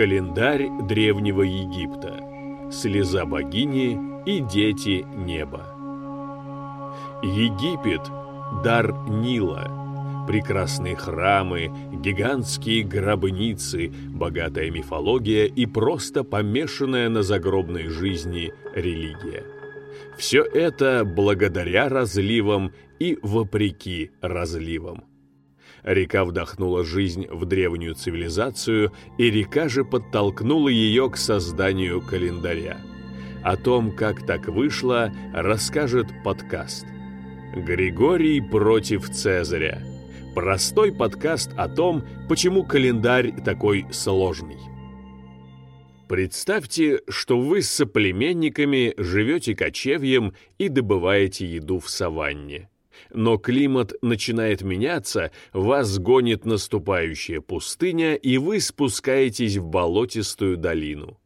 Календарь Древнего Египта. Слеза богини и дети неба. Египет – дар Нила. Прекрасные храмы, гигантские гробницы, богатая мифология и просто помешанная на загробной жизни религия. Все это благодаря разливам и вопреки разливам. Река вдохнула жизнь в древнюю цивилизацию, и река же подтолкнула ее к созданию календаря. О том, как так вышло, расскажет подкаст. Григорий против Цезаря. Простой подкаст о том, почему календарь такой сложный. Представьте, что вы с соплеменниками живете кочевьем и добываете еду в саванне но климат начинает меняться, вас гонит наступающая пустыня, и вы спускаетесь в болотистую долину.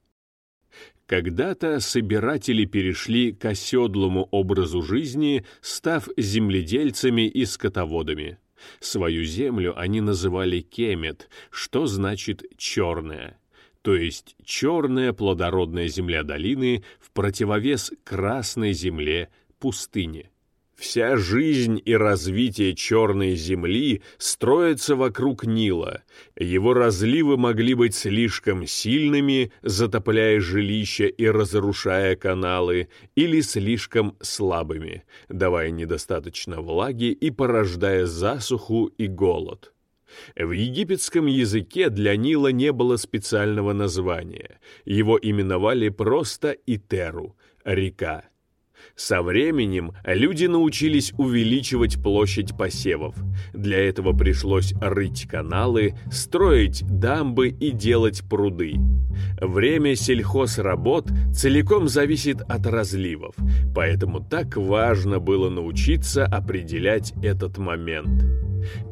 Когда-то собиратели перешли к оседлому образу жизни, став земледельцами и скотоводами. Свою землю они называли кемет, что значит «черная», то есть черная плодородная земля долины в противовес красной земле пустыни. Вся жизнь и развитие Черной земли строится вокруг Нила. Его разливы могли быть слишком сильными, затопляя жилища и разрушая каналы, или слишком слабыми, давая недостаточно влаги и порождая засуху и голод. В египетском языке для Нила не было специального названия. Его именовали просто Итеру – река. Со временем люди научились увеличивать площадь посевов. Для этого пришлось рыть каналы, строить дамбы и делать пруды. Время сельхозработ целиком зависит от разливов, поэтому так важно было научиться определять этот момент.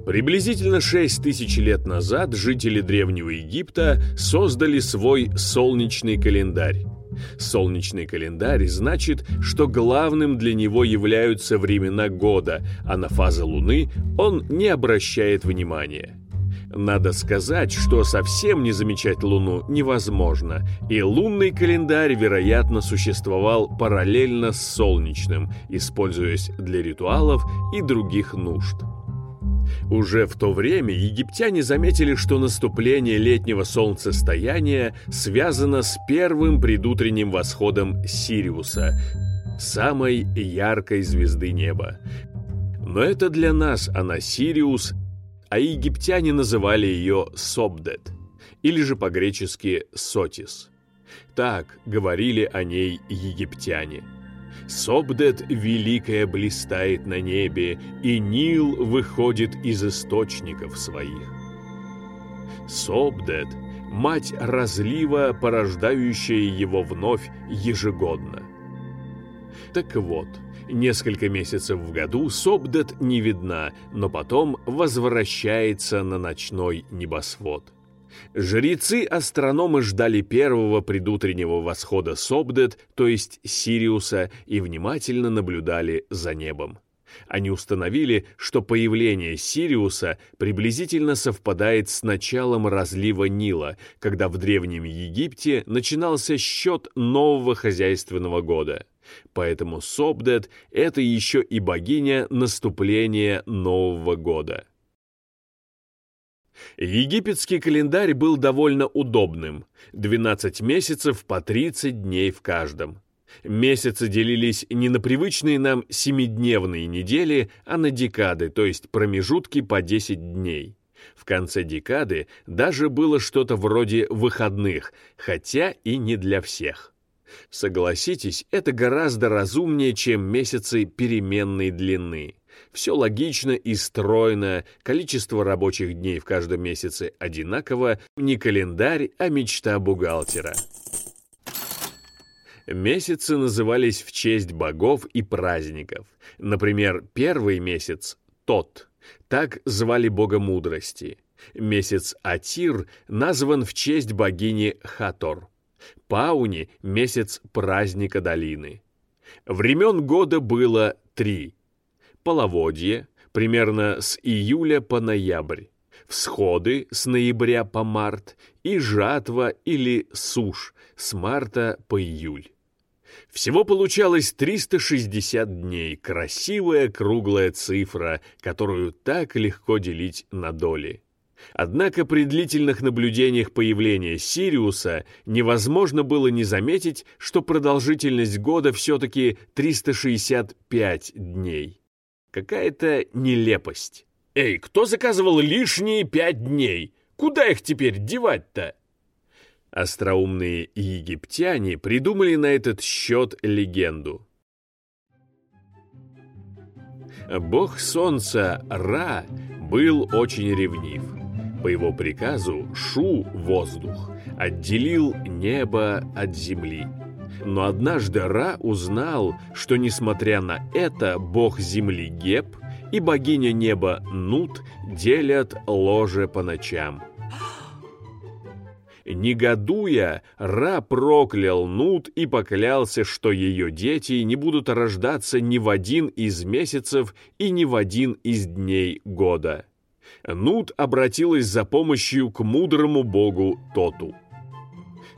Приблизительно 6 тысяч лет назад жители Древнего Египта создали свой солнечный календарь. Солнечный календарь значит, что главным для него являются времена года, а на фазы Луны он не обращает внимания. Надо сказать, что совсем не замечать Луну невозможно, и лунный календарь, вероятно, существовал параллельно с солнечным, используясь для ритуалов и других нужд. Уже в то время египтяне заметили, что наступление летнего солнцестояния связано с первым предутренним восходом Сириуса, самой яркой звезды неба. Но это для нас она Сириус, а египтяне называли ее Собдет, или же по-гречески Сотис. Так говорили о ней египтяне – Собдет великая блистает на небе, и Нил выходит из источников своих. Собдет — мать разлива, порождающая его вновь ежегодно. Так вот, несколько месяцев в году Собдет не видна, но потом возвращается на ночной небосвод. Жрецы-астрономы ждали первого предутреннего восхода Собдет, то есть Сириуса, и внимательно наблюдали за небом. Они установили, что появление Сириуса приблизительно совпадает с началом разлива Нила, когда в Древнем Египте начинался счет нового хозяйственного года. Поэтому Собдет — это еще и богиня наступления Нового года. Египетский календарь был довольно удобным. 12 месяцев по 30 дней в каждом. Месяцы делились не на привычные нам семидневные недели, а на декады, то есть промежутки по 10 дней. В конце декады даже было что-то вроде выходных, хотя и не для всех. Согласитесь, это гораздо разумнее, чем месяцы переменной длины. Все логично и стройно, количество рабочих дней в каждом месяце одинаково, не календарь, а мечта бухгалтера. Месяцы назывались в честь богов и праздников. Например, первый месяц — Тот. Так звали бога мудрости. Месяц Атир назван в честь богини Хатор. Пауни — месяц праздника долины. Времен года было три — половодье, примерно с июля по ноябрь, всходы с ноября по март и жатва или сушь с марта по июль. Всего получалось 360 дней, красивая круглая цифра, которую так легко делить на доли. Однако при длительных наблюдениях появления Сириуса невозможно было не заметить, что продолжительность года все-таки 365 дней. Какая-то нелепость. «Эй, кто заказывал лишние пять дней? Куда их теперь девать-то?» Остроумные египтяне придумали на этот счет легенду. Бог солнца Ра был очень ревнив. По его приказу Шу, воздух, отделил небо от земли. Но однажды Ра узнал, что, несмотря на это, бог земли Геб и богиня неба Нут делят ложе по ночам. Негодуя, Ра проклял Нут и поклялся, что ее дети не будут рождаться ни в один из месяцев и ни в один из дней года. Нут обратилась за помощью к мудрому богу Тоту.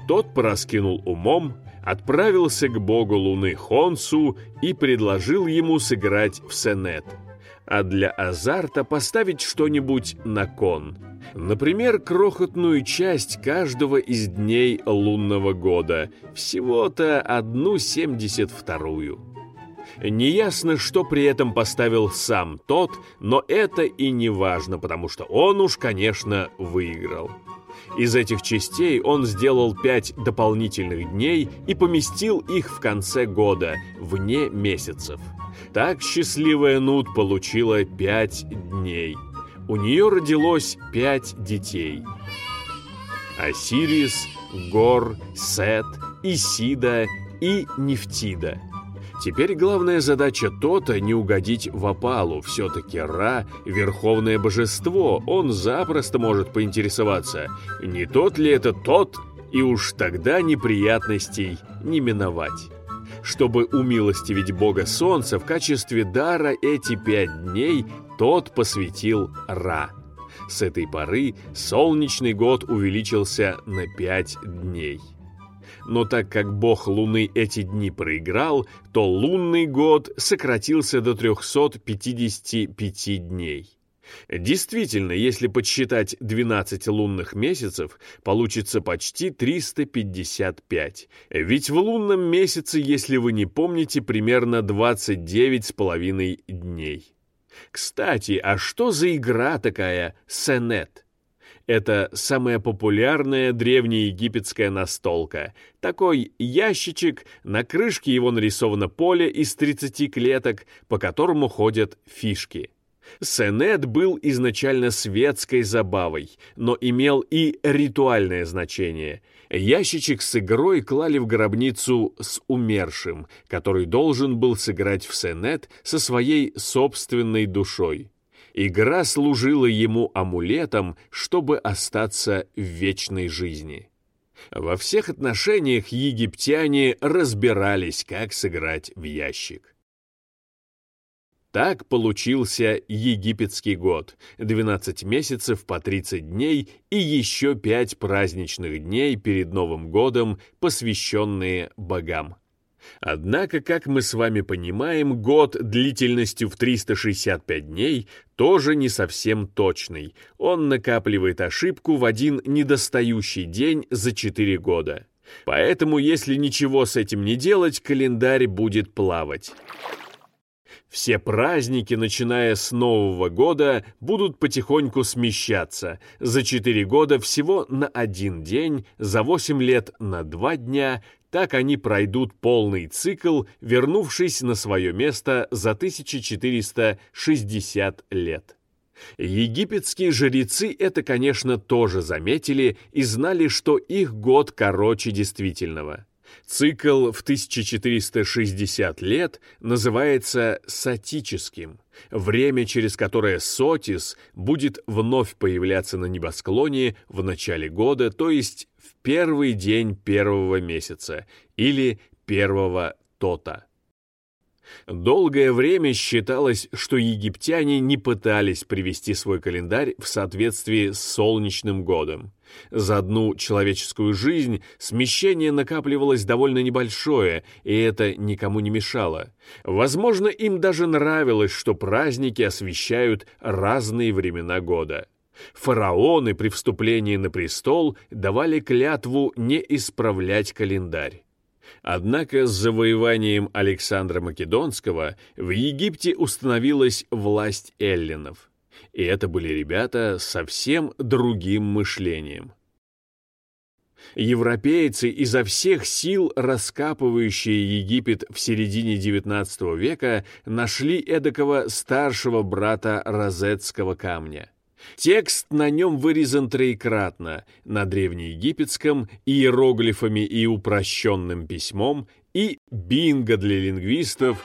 Тот пораскинул умом, отправился к богу Луны Хонсу и предложил ему сыграть в сенет, а для азарта поставить что-нибудь на кон. Например, крохотную часть каждого из дней лунного года, всего-то одну семьдесят вторую. Неясно, что при этом поставил сам тот, но это и не важно, потому что он уж, конечно, выиграл. Из этих частей он сделал пять дополнительных дней и поместил их в конце года, вне месяцев. Так счастливая Нут получила пять дней. У нее родилось пять детей. Осирис, Гор, Сет, Исида и Нефтида – Теперь главная задача Тота не угодить в опалу. Все-таки Ра — верховное божество, он запросто может поинтересоваться, не тот ли это тот, и уж тогда неприятностей не миновать. Чтобы умилостивить бога солнца, в качестве дара эти пять дней тот посвятил Ра. С этой поры солнечный год увеличился на пять дней но так как бог Луны эти дни проиграл, то лунный год сократился до 355 дней. Действительно, если подсчитать 12 лунных месяцев, получится почти 355. Ведь в лунном месяце, если вы не помните, примерно 29 с половиной дней. Кстати, а что за игра такая «Сенет»? Это самая популярная древнеегипетская настолка. Такой ящичек, на крышке его нарисовано поле из 30 клеток, по которому ходят фишки. Сенет был изначально светской забавой, но имел и ритуальное значение. Ящичек с игрой клали в гробницу с умершим, который должен был сыграть в Сенет со своей собственной душой. Игра служила ему амулетом, чтобы остаться в вечной жизни. Во всех отношениях египтяне разбирались, как сыграть в ящик. Так получился египетский год, 12 месяцев по 30 дней и еще 5 праздничных дней перед Новым годом, посвященные богам. Однако, как мы с вами понимаем, год длительностью в 365 дней тоже не совсем точный. Он накапливает ошибку в один недостающий день за 4 года. Поэтому, если ничего с этим не делать, календарь будет плавать. Все праздники, начиная с Нового года, будут потихоньку смещаться. За 4 года всего на один день, за 8 лет на 2 дня, так они пройдут полный цикл, вернувшись на свое место за 1460 лет. Египетские жрецы это, конечно, тоже заметили и знали, что их год короче действительного. Цикл в 1460 лет называется сатическим, время, через которое Сотис будет вновь появляться на небосклоне в начале года, то есть в первый день первого месяца или первого тота. Долгое время считалось, что египтяне не пытались привести свой календарь в соответствии с солнечным годом. За одну человеческую жизнь смещение накапливалось довольно небольшое, и это никому не мешало. Возможно, им даже нравилось, что праздники освещают разные времена года. Фараоны при вступлении на престол давали клятву не исправлять календарь. Однако с завоеванием Александра Македонского в Египте установилась власть эллинов. И это были ребята с совсем другим мышлением. Европейцы, изо всех сил раскапывающие Египет в середине XIX века, нашли эдакого старшего брата розетского камня. Текст на нем вырезан троекратно, на древнеегипетском, иероглифами и упрощенным письмом, и бинго для лингвистов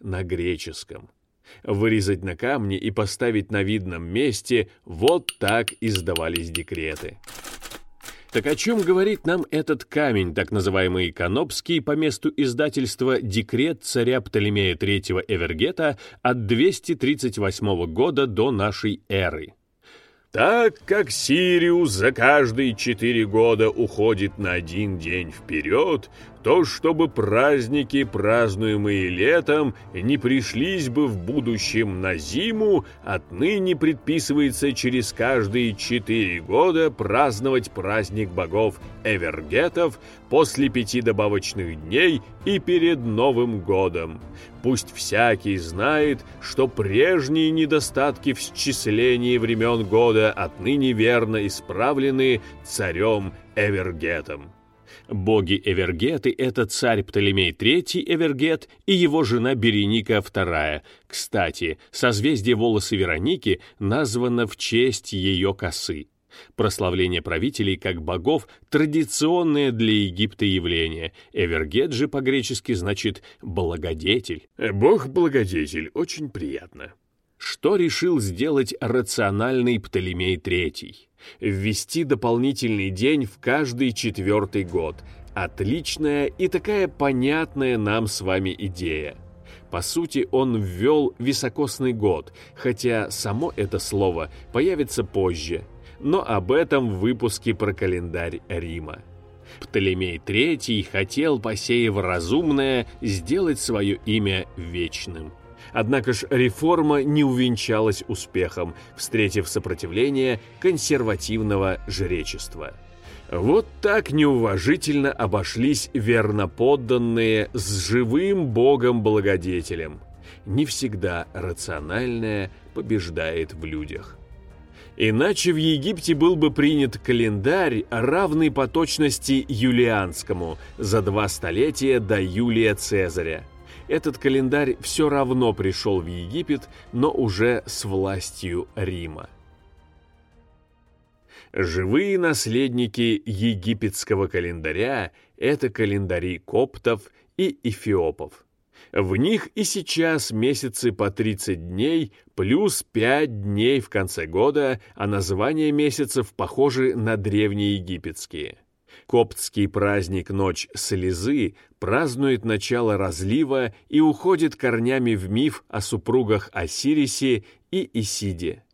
на греческом. Вырезать на камне и поставить на видном месте – вот так издавались декреты. Так о чем говорит нам этот камень, так называемый Канопский, по месту издательства «Декрет царя Птолемея III Эвергета» от 238 года до нашей эры? Так как Сириус за каждые четыре года уходит на один день вперед, то чтобы праздники, празднуемые летом, не пришлись бы в будущем на зиму, отныне предписывается через каждые четыре года праздновать праздник богов Эвергетов после пяти добавочных дней и перед Новым годом. Пусть всякий знает, что прежние недостатки в счислении времен года отныне верно исправлены царем Эвергетом. Боги Эвергеты — это царь Птолемей III Эвергет и его жена Береника II. Кстати, созвездие волосы Вероники названо в честь ее косы. Прославление правителей как богов — традиционное для Египта явление. Эвергет же по-гречески значит «благодетель». Бог-благодетель, очень приятно. Что решил сделать рациональный Птолемей III? Ввести дополнительный день в каждый четвертый год. Отличная и такая понятная нам с вами идея. По сути, он ввел високосный год, хотя само это слово появится позже, но об этом в выпуске про календарь Рима. Птолемей III хотел, посеяв разумное, сделать свое имя вечным. Однако ж реформа не увенчалась успехом, встретив сопротивление консервативного жречества. Вот так неуважительно обошлись верноподданные с живым богом-благодетелем. Не всегда рациональное побеждает в людях. Иначе в Египте был бы принят календарь, равный по точности юлианскому, за два столетия до Юлия Цезаря – этот календарь все равно пришел в Египет, но уже с властью Рима. Живые наследники египетского календаря – это календари коптов и эфиопов. В них и сейчас месяцы по 30 дней плюс 5 дней в конце года, а названия месяцев похожи на древнеегипетские. Коптский праздник «Ночь слезы» празднует начало разлива и уходит корнями в миф о супругах Осирисе и Исиде.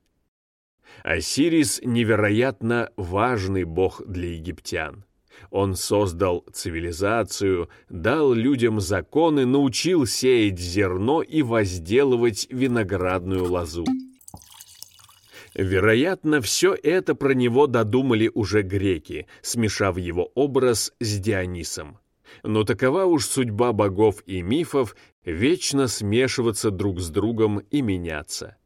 Осирис невероятно важный бог для египтян. Он создал цивилизацию, дал людям законы, научил сеять зерно и возделывать виноградную лозу. Вероятно, все это про него додумали уже греки, смешав его образ с Дионисом. Но такова уж судьба богов и мифов вечно смешиваться друг с другом и меняться.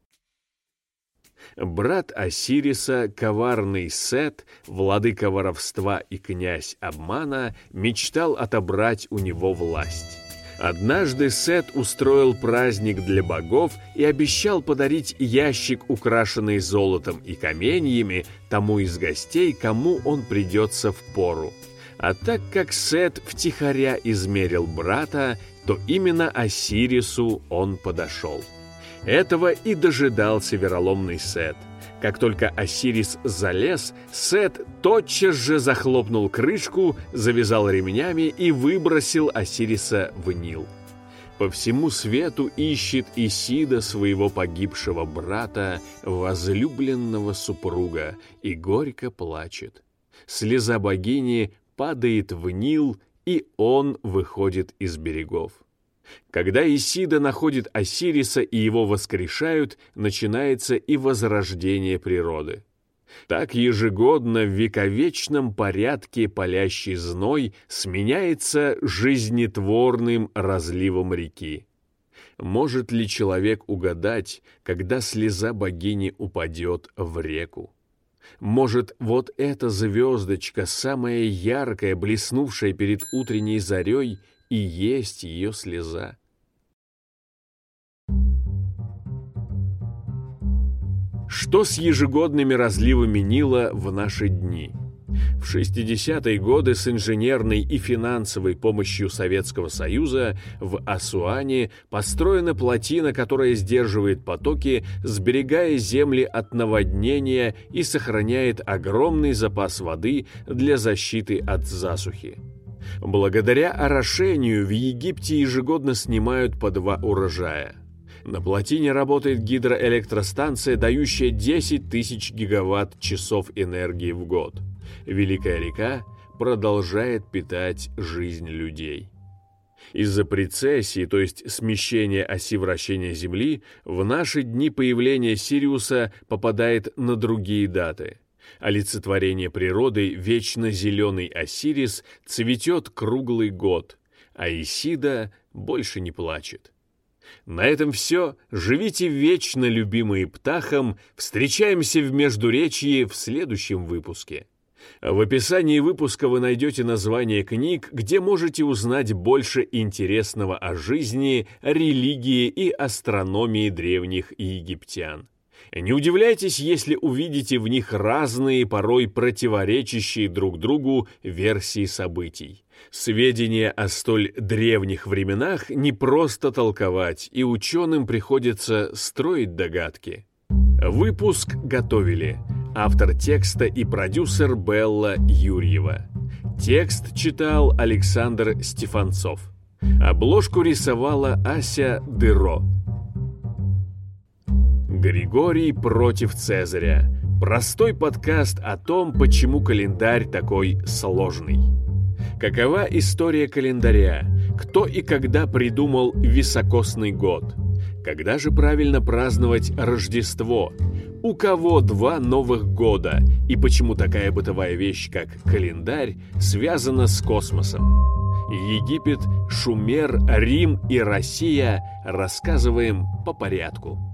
Брат Осириса, коварный Сет, владыка воровства и князь обмана, мечтал отобрать у него власть. Однажды Сет устроил праздник для богов и обещал подарить ящик, украшенный золотом и каменьями, тому из гостей, кому он придется в пору. А так как Сет втихаря измерил брата, то именно Осирису он подошел. Этого и дожидался вероломный Сет – как только Осирис залез, Сет тотчас же захлопнул крышку, завязал ремнями и выбросил Осириса в Нил. По всему свету ищет Исида своего погибшего брата, возлюбленного супруга, и горько плачет. Слеза богини падает в Нил, и он выходит из берегов. Когда Исида находит Осириса и его воскрешают, начинается и возрождение природы. Так ежегодно в вековечном порядке палящий зной сменяется жизнетворным разливом реки. Может ли человек угадать, когда слеза богини упадет в реку? Может, вот эта звездочка, самая яркая, блеснувшая перед утренней зарей, и есть ее слеза? Что с ежегодными разливами Нила в наши дни? В 60-е годы с инженерной и финансовой помощью Советского Союза в Асуане построена плотина, которая сдерживает потоки, сберегая земли от наводнения и сохраняет огромный запас воды для защиты от засухи. Благодаря орошению в Египте ежегодно снимают по два урожая – на плотине работает гидроэлектростанция, дающая 10 тысяч гигаватт-часов энергии в год. Великая река продолжает питать жизнь людей. Из-за прецессии, то есть смещения оси вращения Земли, в наши дни появление Сириуса попадает на другие даты. Олицетворение природы, вечно зеленый Осирис, цветет круглый год, а Исида больше не плачет. На этом все. Живите вечно, любимые птахом. Встречаемся в Междуречье в следующем выпуске. В описании выпуска вы найдете название книг, где можете узнать больше интересного о жизни, религии и астрономии древних египтян. Не удивляйтесь, если увидите в них разные, порой противоречащие друг другу версии событий. Сведения о столь древних временах не просто толковать, и ученым приходится строить догадки. Выпуск готовили автор текста и продюсер Белла Юрьева. Текст читал Александр Стефанцов. Обложку рисовала Ася Дыро. Григорий против Цезаря. Простой подкаст о том, почему календарь такой сложный. Какова история календаря? Кто и когда придумал високосный год? Когда же правильно праздновать Рождество? У кого два новых года? И почему такая бытовая вещь, как календарь, связана с космосом? Египет, Шумер, Рим и Россия рассказываем по порядку.